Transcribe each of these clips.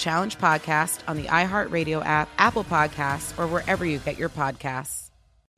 Challenge podcast on the iHeartRadio app, Apple Podcasts, or wherever you get your podcasts.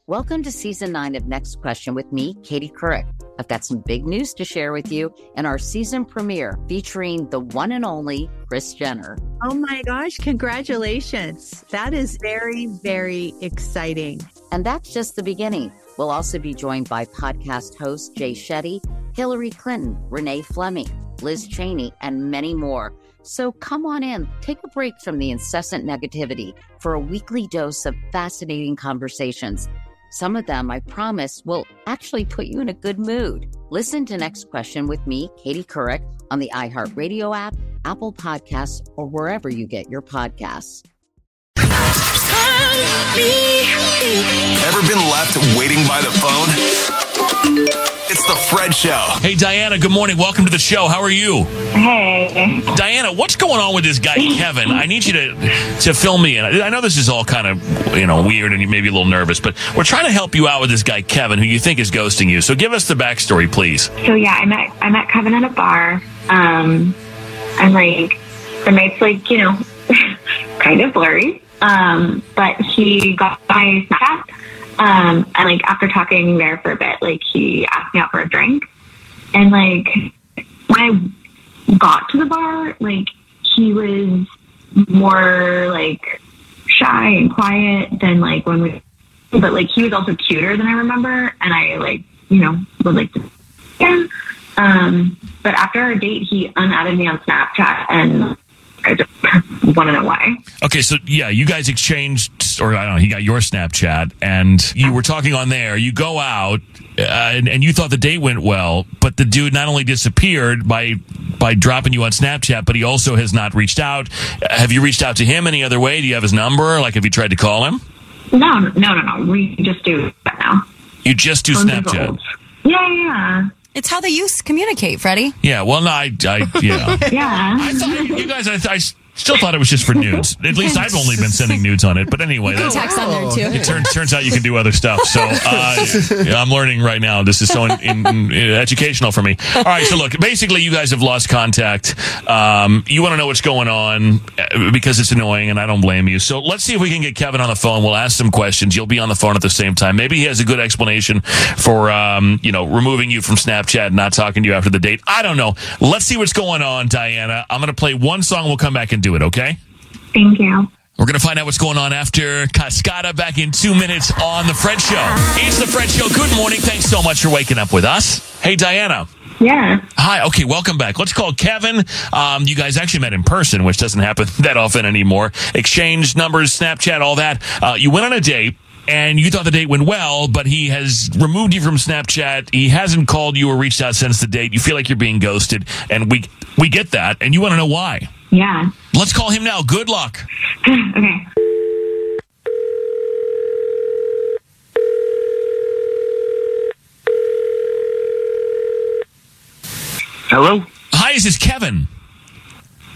Welcome to season nine of Next Question with me, Katie Couric. I've got some big news to share with you in our season premiere featuring the one and only Kris Jenner. Oh my gosh, congratulations. That is very, very exciting. And that's just the beginning. We'll also be joined by podcast host Jay Shetty, Hillary Clinton, Renee Fleming, Liz Cheney, and many more. So come on in, take a break from the incessant negativity for a weekly dose of fascinating conversations. Some of them, I promise, will actually put you in a good mood. Listen to Next Question with me, Katie Couric, on the iHeartRadio app, Apple Podcasts, or wherever you get your podcasts. Ever been left waiting by the phone? It's the Fred Show. Hey, Diana, good morning. Welcome to the show. How are you? Hey. Diana, what's going on with this guy, Kevin? I need you to, to fill me in. I know this is all kind of, you know, weird and you may be a little nervous, but we're trying to help you out with this guy, Kevin, who you think is ghosting you. So give us the backstory, please. So, yeah, I met, I met Kevin at a bar. Um, and, like, the night's, like, you know, kind of blurry. Um, but he got my Snapchat. Um, and like after talking there for a bit, like he asked me out for a drink. And like when I got to the bar, like he was more like shy and quiet than like when we, but like he was also cuter than I remember. And I like, you know, would like to, yeah. Um, but after our date, he unadded me on Snapchat and I just want to know why. Okay, so yeah, you guys exchanged, or I don't know, he got your Snapchat, and you were talking on there. You go out, uh, and, and you thought the date went well, but the dude not only disappeared by by dropping you on Snapchat, but he also has not reached out. Have you reached out to him any other way? Do you have his number? Like, have you tried to call him? No, no, no, no. We just do that now. You just do Snapchat. Yeah, yeah. It's how they used to communicate, Freddie. Yeah, well, no, I, I yeah. yeah. I thought you guys, I, I still thought it was just for nudes. At least I've only been sending nudes on it. But anyway, can text on there, too. It turns turns out you can do other stuff. So uh, I'm learning right now. This is so in, in, in educational for me. All right, so look, basically, you guys have lost contact. Um, you want to know what's going on uh, because it's annoying, and I don't blame you. So let's see if we can get Kevin on the phone. We'll ask some questions. You'll be on the phone at the same time. Maybe he has a good explanation for um, you know removing you from Snapchat, and not talking to you after the date. I don't know. Let's see what's going on, Diana. I'm going to play one song. We'll come back and do it. Okay. Thank you. We're going to find out what's going on after Cascada back in two minutes on The Fred Show. It's The Fred Show. Good morning. Thanks so much for waking up with us. Hey, Diana. Yeah. Hi. Okay. Welcome back. Let's call Kevin. Um, you guys actually met in person, which doesn't happen that often anymore. Exchanged numbers, Snapchat, all that. Uh, you went on a date. And you thought the date went well, but he has removed you from Snapchat. He hasn't called you or reached out since the date. You feel like you're being ghosted, and we we get that, and you want to know why. Yeah. Let's call him now. Good luck. okay. Hello? Hi, is this Kevin?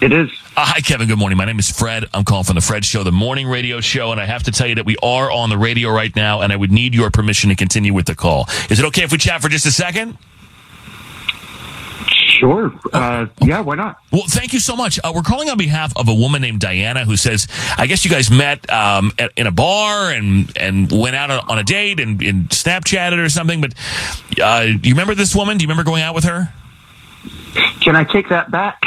It is. Uh, hi, Kevin. Good morning. My name is Fred. I'm calling from the Fred Show, the morning radio show, and I have to tell you that we are on the radio right now, and I would need your permission to continue with the call. Is it okay if we chat for just a second? Sure. Uh, yeah, why not? Well, thank you so much. Uh, we're calling on behalf of a woman named Diana who says, I guess you guys met um, at, in a bar and and went out on a date and, and Snapchatted or something. But uh, do you remember this woman? Do you remember going out with her? Can I take that back?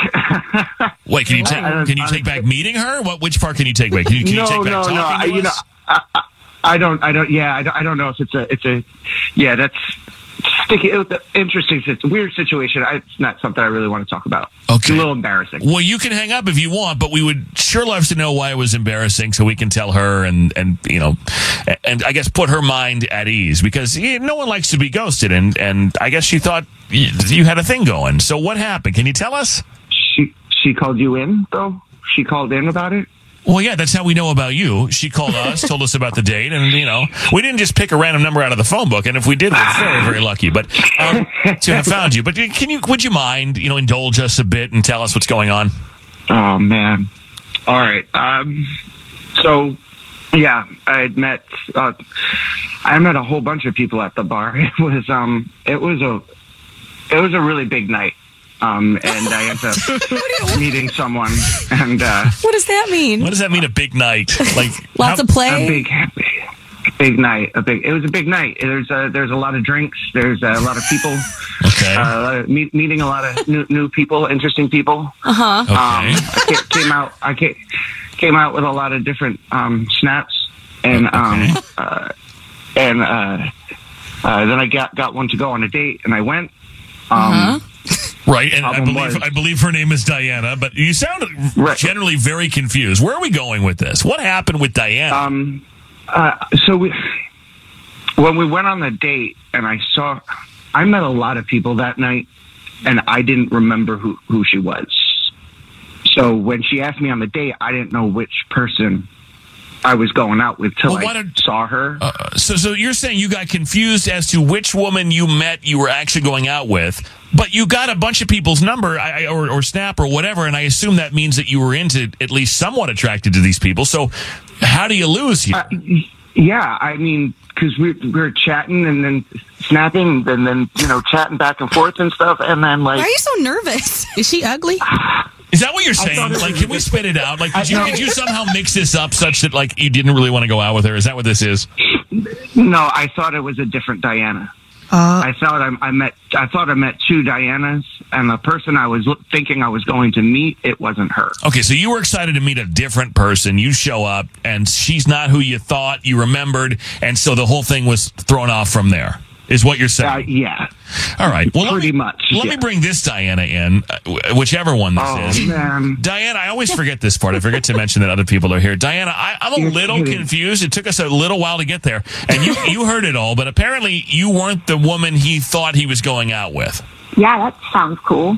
Wait, can you take can you take back meeting her? What which part can you take back? Can you, can you take back no, talking no. to I, you know, us? I, I, I don't. I don't. Yeah, I don't, I don't know if it's a. It's a. Yeah, that's sticky. It was an interesting. It's a weird situation. I, it's not something I really want to talk about. Okay. It's a little embarrassing. Well, you can hang up if you want, but we would sure love to know why it was embarrassing, so we can tell her and and you know, and I guess put her mind at ease because eh, no one likes to be ghosted, and and I guess she thought you, you had a thing going. So what happened? Can you tell us? She she called you in though. She called in about it. Well, yeah, that's how we know about you. She called us, told us about the date, and you know, we didn't just pick a random number out of the phone book. And if we did, we're very, very lucky. But um, to have found you. But can you? Would you mind, you know, indulge us a bit and tell us what's going on? Oh man. All right. Um. So, yeah, I met. Uh, I met a whole bunch of people at the bar. It was um. It was a. It was a really big night. Um, and I ended up meeting someone, and uh, What does that mean? What does that mean? A big night? Like Lots how- of play. a big, big night. A big. It was a big night. There's a, there's a lot of drinks. There's a lot of people. Okay. Uh, a of, meet, meeting a lot of new, new people, interesting people. Uh huh. Okay. Um, I came out. I came, came out with a lot of different um, snaps, and um, uh, and uh, uh, then I got got one to go on a date, and I went. Um, Right, and I believe was- I believe her name is Diana, but you sound Right. generally very confused. Where are we going with this? What happened with Diana? Um, uh, so we, when we went on the date, and I saw, I met a lot of people that night, and I didn't remember who who she was. So when she asked me on the date, I didn't know which person I was going out with till Well, why I did- saw her. Uh, so, so you're saying you got confused as to which woman you met you were actually going out with, but you got a bunch of people's number I, I- or, or Snap or whatever, and I assume that means that you were into at least somewhat attracted to these people. So, how do you lose here? Uh, yeah, I mean, because we, we were chatting and then snapping and then you know chatting back and forth and stuff, and then like Why are you so nervous? Is she ugly? Is that what you're saying? Like, can we spit it out? Like, did you, did you somehow mix this up such that like you didn't really want to go out with her? Is that what this is? no, I thought it was a different Diana. Uh, I thought I, I met. I thought I met two Dianas, and the person I was thinking I was going to meet, it wasn't her. Okay, so you were excited to meet a different person. You show up, and she's not who you thought you remembered, and so the whole thing was thrown off from there. Is what you're saying? Uh, yeah. All right. Well, let pretty me, much, Let yeah. me bring this Diana in, uh, whichever one this Oh is. man. Diana, I always forget this part. I forget to mention that other people are here. Diana, I, I'm a You're little kidding. confused. It took us a little while to get there, and you you heard it all, but apparently you weren't the woman he thought he was going out with. Yeah, that sounds cool.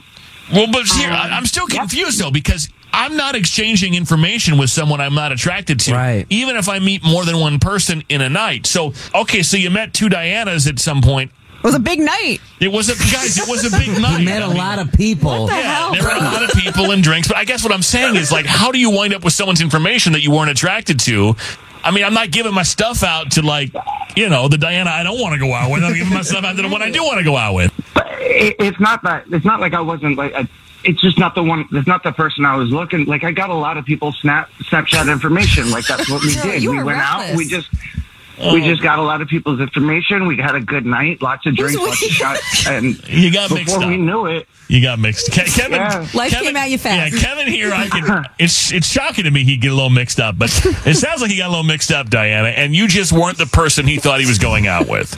Well, but here, I- I'm still confused though because I'm not exchanging information with someone I'm not attracted to, Right. even if I meet more than one person in a night. So, okay, so you met two Dianas at some point. It was a big night. It was a guys. It was a big night. He met a I mean, lot of people. Yeah, there were a lot of people and drinks. But I guess what I'm saying is like, how do you wind up with someone's information that you weren't attracted to? I mean, I'm not giving my stuff out to like, you know, the Diana I don't want to go out with. I'm giving my stuff out to the one I do want to go out with. But it, it's not that. It's not like I wasn't like. I, it's just not the one. It's not the person I was looking. Like I got a lot of people snap Snapchat information. Like that's what we No, did. you We were went out. We just. We just got a lot of people's information. We had a good night, lots of drinks, lots of shots, and You got mixed before we knew it, You got mixed. Ke- Kevin, Yeah. Life Kevin- came at you fast. Yeah, Kevin here, I can. It's it's shocking to me he'd get a little mixed up, but it sounds like he got a little mixed up, Diana, and you just weren't the person he thought he was going out with.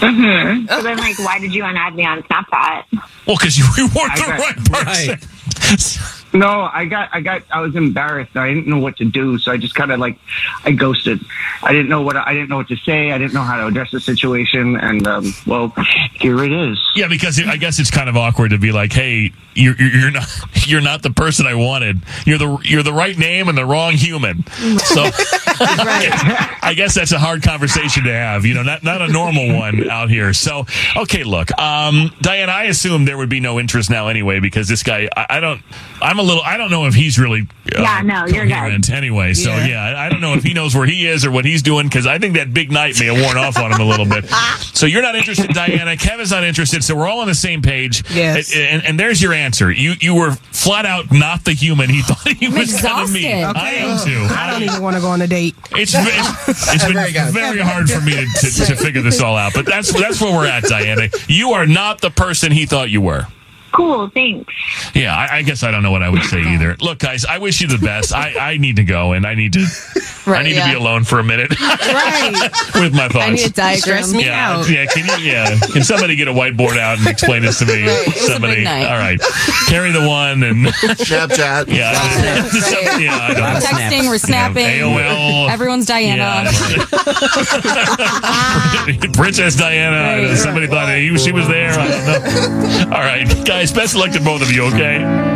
Mm-hmm. So then, like, why did you unadd me on Snapchat? Well, because you, you weren't I the got- right person. No, I got, I got, I was embarrassed. I didn't know what to do, so I just kind of like, I ghosted. I didn't know what, I didn't know what to say. I didn't know how to address the situation, and um, well, here it is. Yeah, because it, I guess it's kind of awkward to be like, "Hey, you're you're you're not you're not the person I wanted. You're the you're the right name and the wrong human. So I guess that's a hard conversation to have. You know, not not a normal one out here. So okay, look, um, Diane, I assume there would be no interest now anyway because this guy, I, I don't, I'm a little, I don't know if he's really uh, Yeah, no, you're good. anyway. So Yeah. yeah, I, I don't know if he knows where he is or what he's doing because I think that big night may have worn off on him a little bit. So you're not interested, Diana. Kevin's not interested. So we're all on the same page. Yes. And, and, and there's your answer. You you were flat out not the human he thought he I'm was going to be. exhausted. I am too. I don't even want to go on a date. It's it's, it's been Very very hard for me to, to, to figure this all out, but that's that's where we're at, Diana. You are not the person he thought you were. Cool, thanks. Yeah, I, I guess I don't know what I would say either. Look, guys, I wish you the best. I, I need to go, and I need to I Right, need to be alone for a minute Right. with my thoughts. I need a diagram. Stress me yeah, out. yeah. Can you? Yeah. Can somebody get a whiteboard out and explain this to me? Right, it was a somebody. night. All right. Carry the one and Snapchat. Yeah. yeah. I don't know. Texting, we're snapping. AOL. Everyone's Diana. Princess Diana. Somebody thought he, she was there. I don't know. All right, guys. Best of luck to both of you. Okay.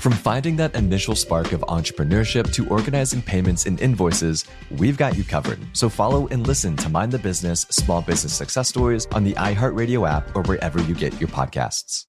From finding that initial spark of entrepreneurship to organizing payments and invoices, we've got you covered. So follow and listen to Mind the Business Small Business Success Stories on the iHeartRadio app or wherever you get your podcasts.